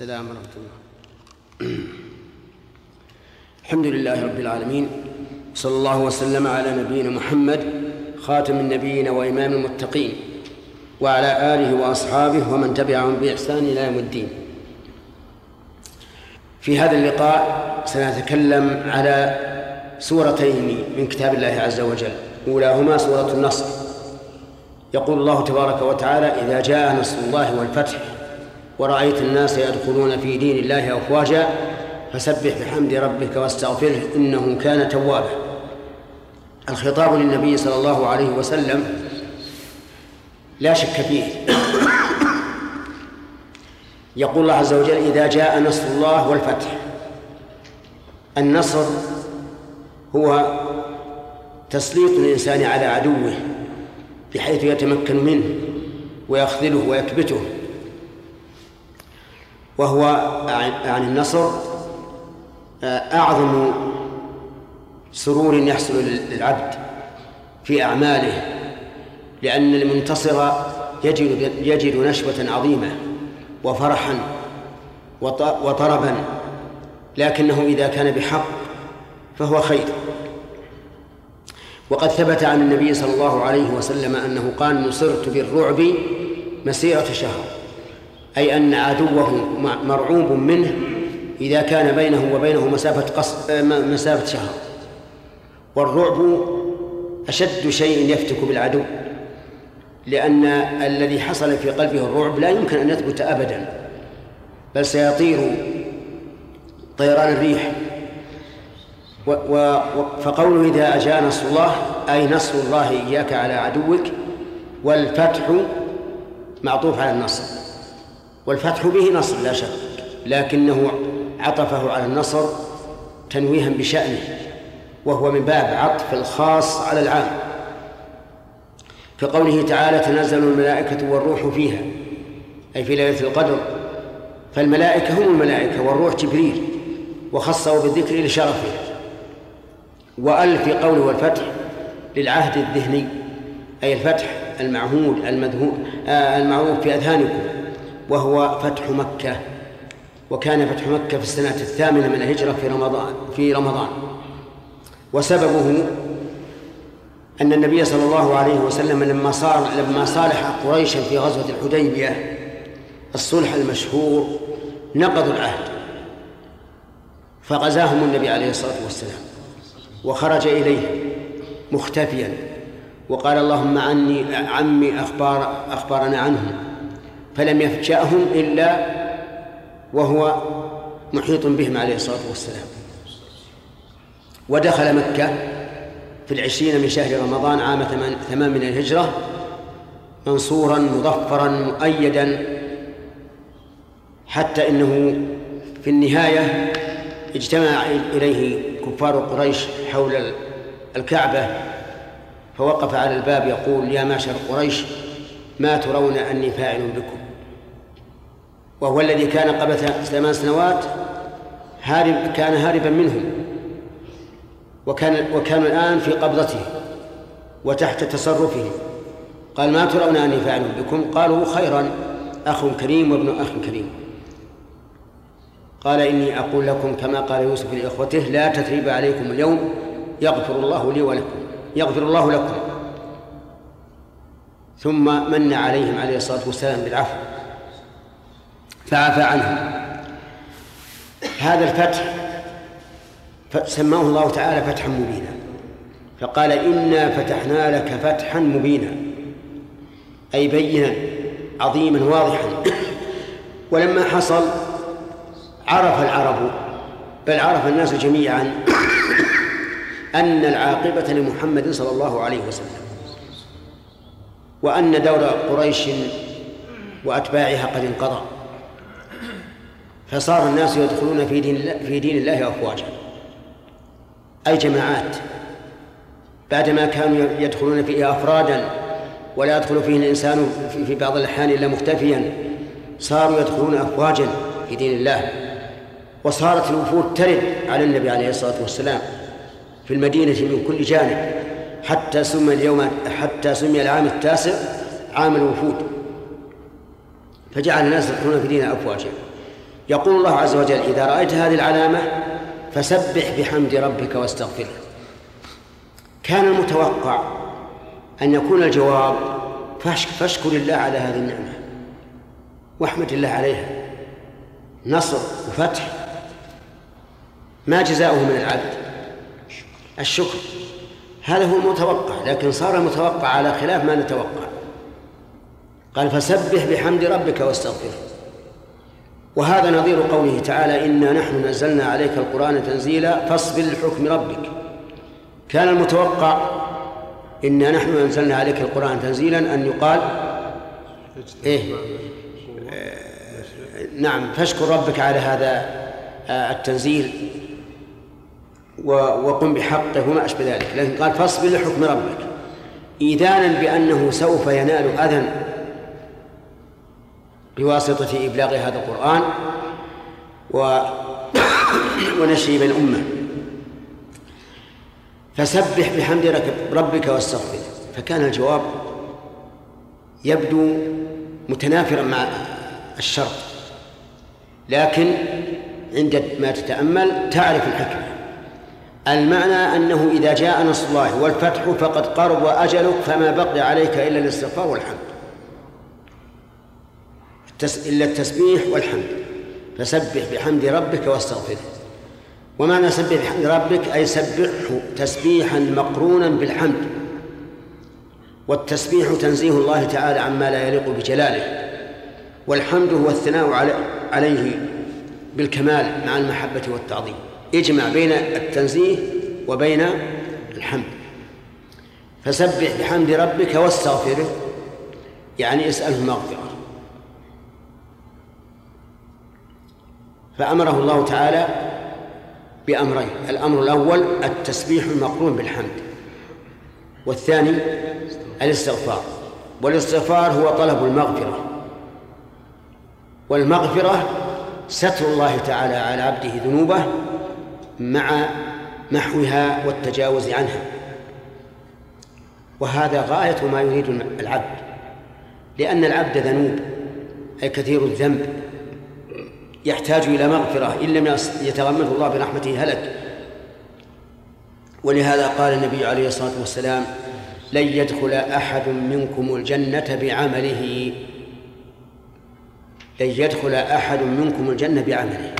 السلام ورحمة الله. الحمد لله رب العالمين صلى الله وسلم على نبينا محمد خاتم النبيين وإمام المتقين وعلى آله وأصحابه ومن تبعهم بإحسان إلى يوم الدين. في هذا اللقاء سنتكلم على سورتين من كتاب الله عز وجل أولاهما سورة النصر. يقول الله تبارك وتعالى إذا جاء نصر الله والفتح ورأيت الناس يدخلون في دين الله أفواجا فسبح بحمد ربك واستغفره إنه كان توابا. الخطاب للنبي صلى الله عليه وسلم لا شك فيه. يقول الله عز وجل إذا جاء نصر الله والفتح. النصر هو تسليط الإنسان على عدوه بحيث يتمكن منه ويخذله ويكبته. وهو عن النصر أعظم سرور يحصل للعبد في أعماله لأن المنتصر يجد يجد نشوة عظيمة وفرحا وطربا لكنه إذا كان بحق فهو خير. وقد ثبت عن النبي صلى الله عليه وسلم أنه قال نصرت بالرعب مسيرة شهر. أي أن عدوه مرعوب منه إذا كان بينه وبينه مسافة قص... مسافة شهر. والرعب أشد شيء يفتك بالعدو لأن الذي حصل في قلبه الرعب لا يمكن أن يثبت أبدا بل سيطير طيران الريح. و و فقوله إذا جاء نصر الله أي نصر الله إياك على عدوك والفتح معطوف على النصر. والفتح به نصر لا شك. لكنه عطفه على النصر تنويها بشأنه وهو من باب عطف الخاص على العام. كقوله تعالى تنزل الملائكة والروح فيها أي في ليلة القدر. فالملائكة هم الملائكة والروح جبريل وخصه بالذكر لشرفه. وأل في قوله والفتح للعهد الذهني أي الفتح المعهود المذهول آه المعروف في أذهانكم. وهو فتح مكة وكان فتح مكة في السنة الثامنة من الهجرة في رمضان في رمضان. وسببه أن النبي صلى الله عليه وسلم لما صار لما صالح قريشا في غزوة الحديبية الصلح المشهور نقضوا العهد. فغزاهم النبي عليه الصلاة والسلام وخرج إليه مختفيا وقال اللهم عني عمي أخبار أخبارنا عنهم فلم يفجأهم إلا وهو محيط بهم عليه الصلاة والسلام. ودخل مكة في العشرين من شهر رمضان عام ثمان من الهجرة منصورا مظفرا مؤيدا حتى إنه في النهاية اجتمع إليه كفار قريش حول الكعبة فوقف على الباب يقول يا معشر قريش ما ترون أني فاعل بكم. وهو الذي كان قبل ثمان سنوات هارب كان هاربا منهم. وكان وكانوا الآن في قبضته وتحت تصرفه. قال ما ترون أني فاعل بكم؟ قالوا خيرا أخ كريم وابن أخ كريم. قال إني أقول لكم كما قال يوسف لإخوته لا تثريب عليكم اليوم يغفر الله لي ولكم يغفر الله لكم. ثم من عليهم عليه الصلاة والسلام بالعفو فعفى عنهم. هذا الفتح سماه الله تعالى فتحا مبينا فقال إنا فتحنا لك فتحا مبينا أي بينا عظيما واضحا. ولما حصل عرف العرب بل عرف الناس جميعا أن العاقبة لمحمد صلى الله عليه وسلم. وأن دور قريش وأتباعها قد انقضى. فصار الناس يدخلون في دين الله في دين الله أفواجا. أي جماعات؟ بعدما كانوا يدخلون فيه أفرادا ولا يدخل فيه الإنسان في بعض الأحيان إلا مختفيا صاروا يدخلون أفواجا في دين الله. وصارت الوفود ترد على النبي عليه الصلاة والسلام في المدينة من كل جانب. حتى سمي اليوم حتى سمي العام التاسع عام الوفود. فجعل الناس يدخلون في دين أفواجا يقول الله عز وجل إذا رأيت هذه العلامة فسبح بحمد ربك واستغفره كان المتوقع أن يكون الجواب فاشكر الله على هذه النعمة واحمد الله عليها. نصر وفتح. ما جزاؤه من العبد. الشكر. هذا هو المتوقع لكن صار المتوقع على خلاف ما نتوقع. قال فسبح بحمد ربك واستغفره. وهذا نظير قوله تعالى إنا نحن نزلنا عليك القرآن تنزيلا فاصبر لحكم ربك. كان المتوقع إنا نحن أنزلنا عليك القرآن تنزيلا أن يقال إيه؟ نعم فاشكر ربك على هذا آه التنزيل. وقم بحقه وما أشبه ذلك. لكن قال فاصبر لحكم ربك. إيذانا بأنه سوف ينال أذى بواسطة إبلاغ هذا القرآن و ونشره بين الأمة. فسبح بحمد ربك واستغفر. فكان الجواب يبدو متنافرا مع الشرط. لكن عندما تتأمل تعرف الحكمة. المعنى أنه إذا جاء نصر الله والفتح فقد قرب أجلك فما بقي عليك إلا الاستغفار والحمد. إلا التسبيح والحمد. فسبح بحمد ربك واستغفره. ومعنى سبح بحمد ربك؟ أي سبحه تسبيحا مقرونا بالحمد. والتسبيح تنزيه الله تعالى عما لا يليق بجلاله. والحمد هو الثناء عليه بالكمال مع المحبة والتعظيم. اجمع بين التنزيه وبين الحمد. فسبح بحمد ربك واستغفره يعني اسأله مغفرة فأمره الله تعالى بأمرين الأمر الأول التسبيح المقرون بالحمد والثاني الاستغفار. والاستغفار هو طلب المغفرة. والمغفرة ستر الله تعالى على عبده ذنوبه مع محوها والتجاوز عنها. وهذا غاية ما يريد العبد لأن العبد ذنوب أي كثير الذنب. يحتاج إلى مغفرة إن لم يتغمده الله برحمته هلك. ولهذا قال النبي عليه الصلاة والسلام لن يدخل أحد منكم الجنة بعمله. لن يدخل أحد منكم الجنة بعمله.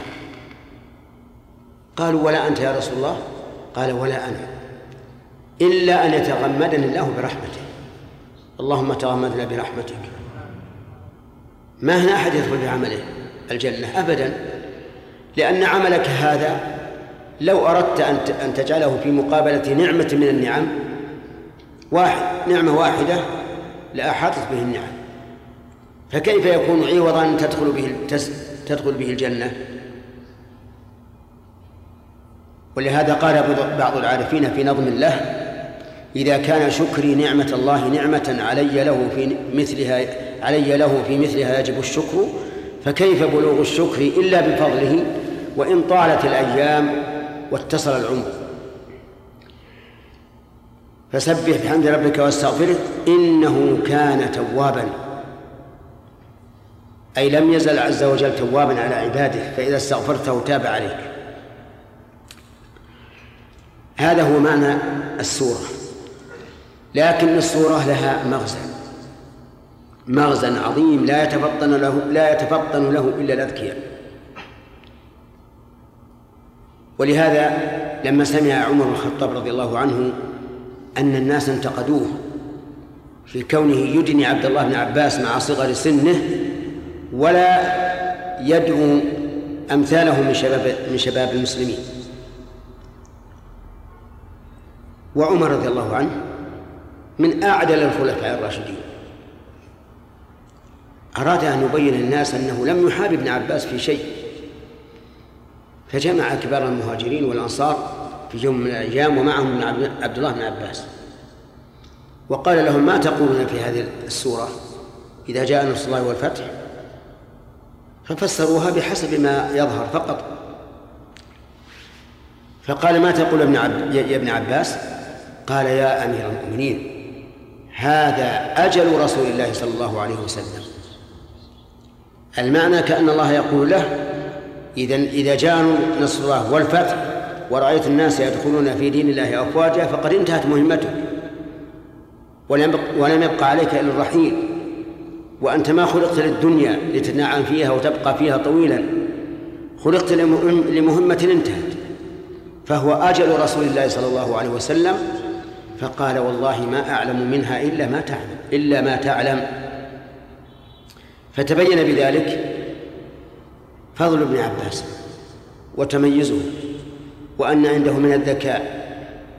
قالوا ولا أنت يا رسول الله؟ قال ولا أنا. إلا أن يتغمدني الله برحمته. اللهم تغمدنا برحمتك. ما هنا أحد يدخل بعمله الجنة؟ أبدا. لأن عملك هذا لو أردت أن تجعله في مقابلة نعمة من النعم واحد نعمة واحدة لأحاطت به النعم. فكيف يكون عوضا تدخل به تدخل به الجنة؟ ولهذا قال بعض العارفين في نظم له إذا كان شكري نعمة الله نعمة علي له في مثلها علي له في مثلها يجب الشكر فكيف بلوغ الشكر إلا بفضله؟ وإن طالت الأيام واتصل العمر. فسبح بحمد ربك واستغفره إنه كان توابا. أي لم يزل عز وجل توابا على عباده فإذا استغفرته تاب عليك هذا هو معنى السورة. لكن السورة لها مغزى. مغزى عظيم لا يتفطن له لا يتفطن له إلا الأذكياء. ولهذا لما سمع عمر بن الخطاب رضي الله عنه أن الناس انتقدوه في كونه يدني عبد الله بن عباس مع صغر سنه ولا يدعو أمثاله من شباب من شباب المسلمين. وعمر رضي الله عنه من أعدل الخلفاء الراشدين. أراد أن يبين للناس أنه لم يحاب ابن عباس في شيء. فجمع كبار المهاجرين والأنصار في يوم من الأيام ومعهم عبد الله بن عباس. وقال لهم ما تقولون في هذه السورة إذا جاء نصر الله والفتح؟ ففسروها بحسب ما يظهر فقط. فقال ما تقول ابن. يا ابن عباس؟ قال يا أمير المؤمنين هذا أجل رسول الله صلى الله عليه وسلم. المعنى كأن الله يقول له إذا إذا جاء نصر الله والفتح ورأيت الناس يدخلون في دين الله أفواجا فقد انتهت مهمتك. ولم يبقى عليك إلا الرحيل. وأنت ما خلقت للدنيا لتتنعم فيها وتبقى فيها طويلا. خلقت لمهمة انتهت. فهو أجل رسول الله صلى الله عليه وسلم فقال والله ما أعلم منها إلا ما تعلم إلا ما تعلم. فتبين بذلك فضل ابن عباس وتميزه وأن عنده من الذكاء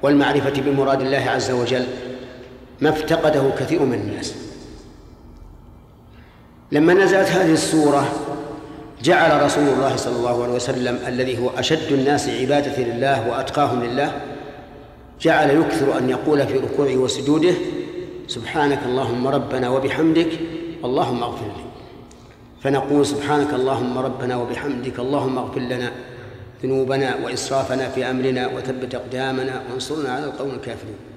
والمعرفة بمراد الله عز وجل ما افتقده كثير من الناس. لما نزلت هذه السورة جعل رسول الله صلى الله عليه وسلم الذي هو أشد الناس عبادة لله وأتقاهم لله جعل يكثر أن يقول في ركوعه وسجوده سبحانك اللهم ربنا وبحمدك اللهم اغفر لي. فنقول سبحانك اللهم ربنا وبحمدك اللهم اغفر لنا ذنوبنا وإسرافنا في أمرنا وثبت أقدامنا وانصرنا على القوم الكافرين.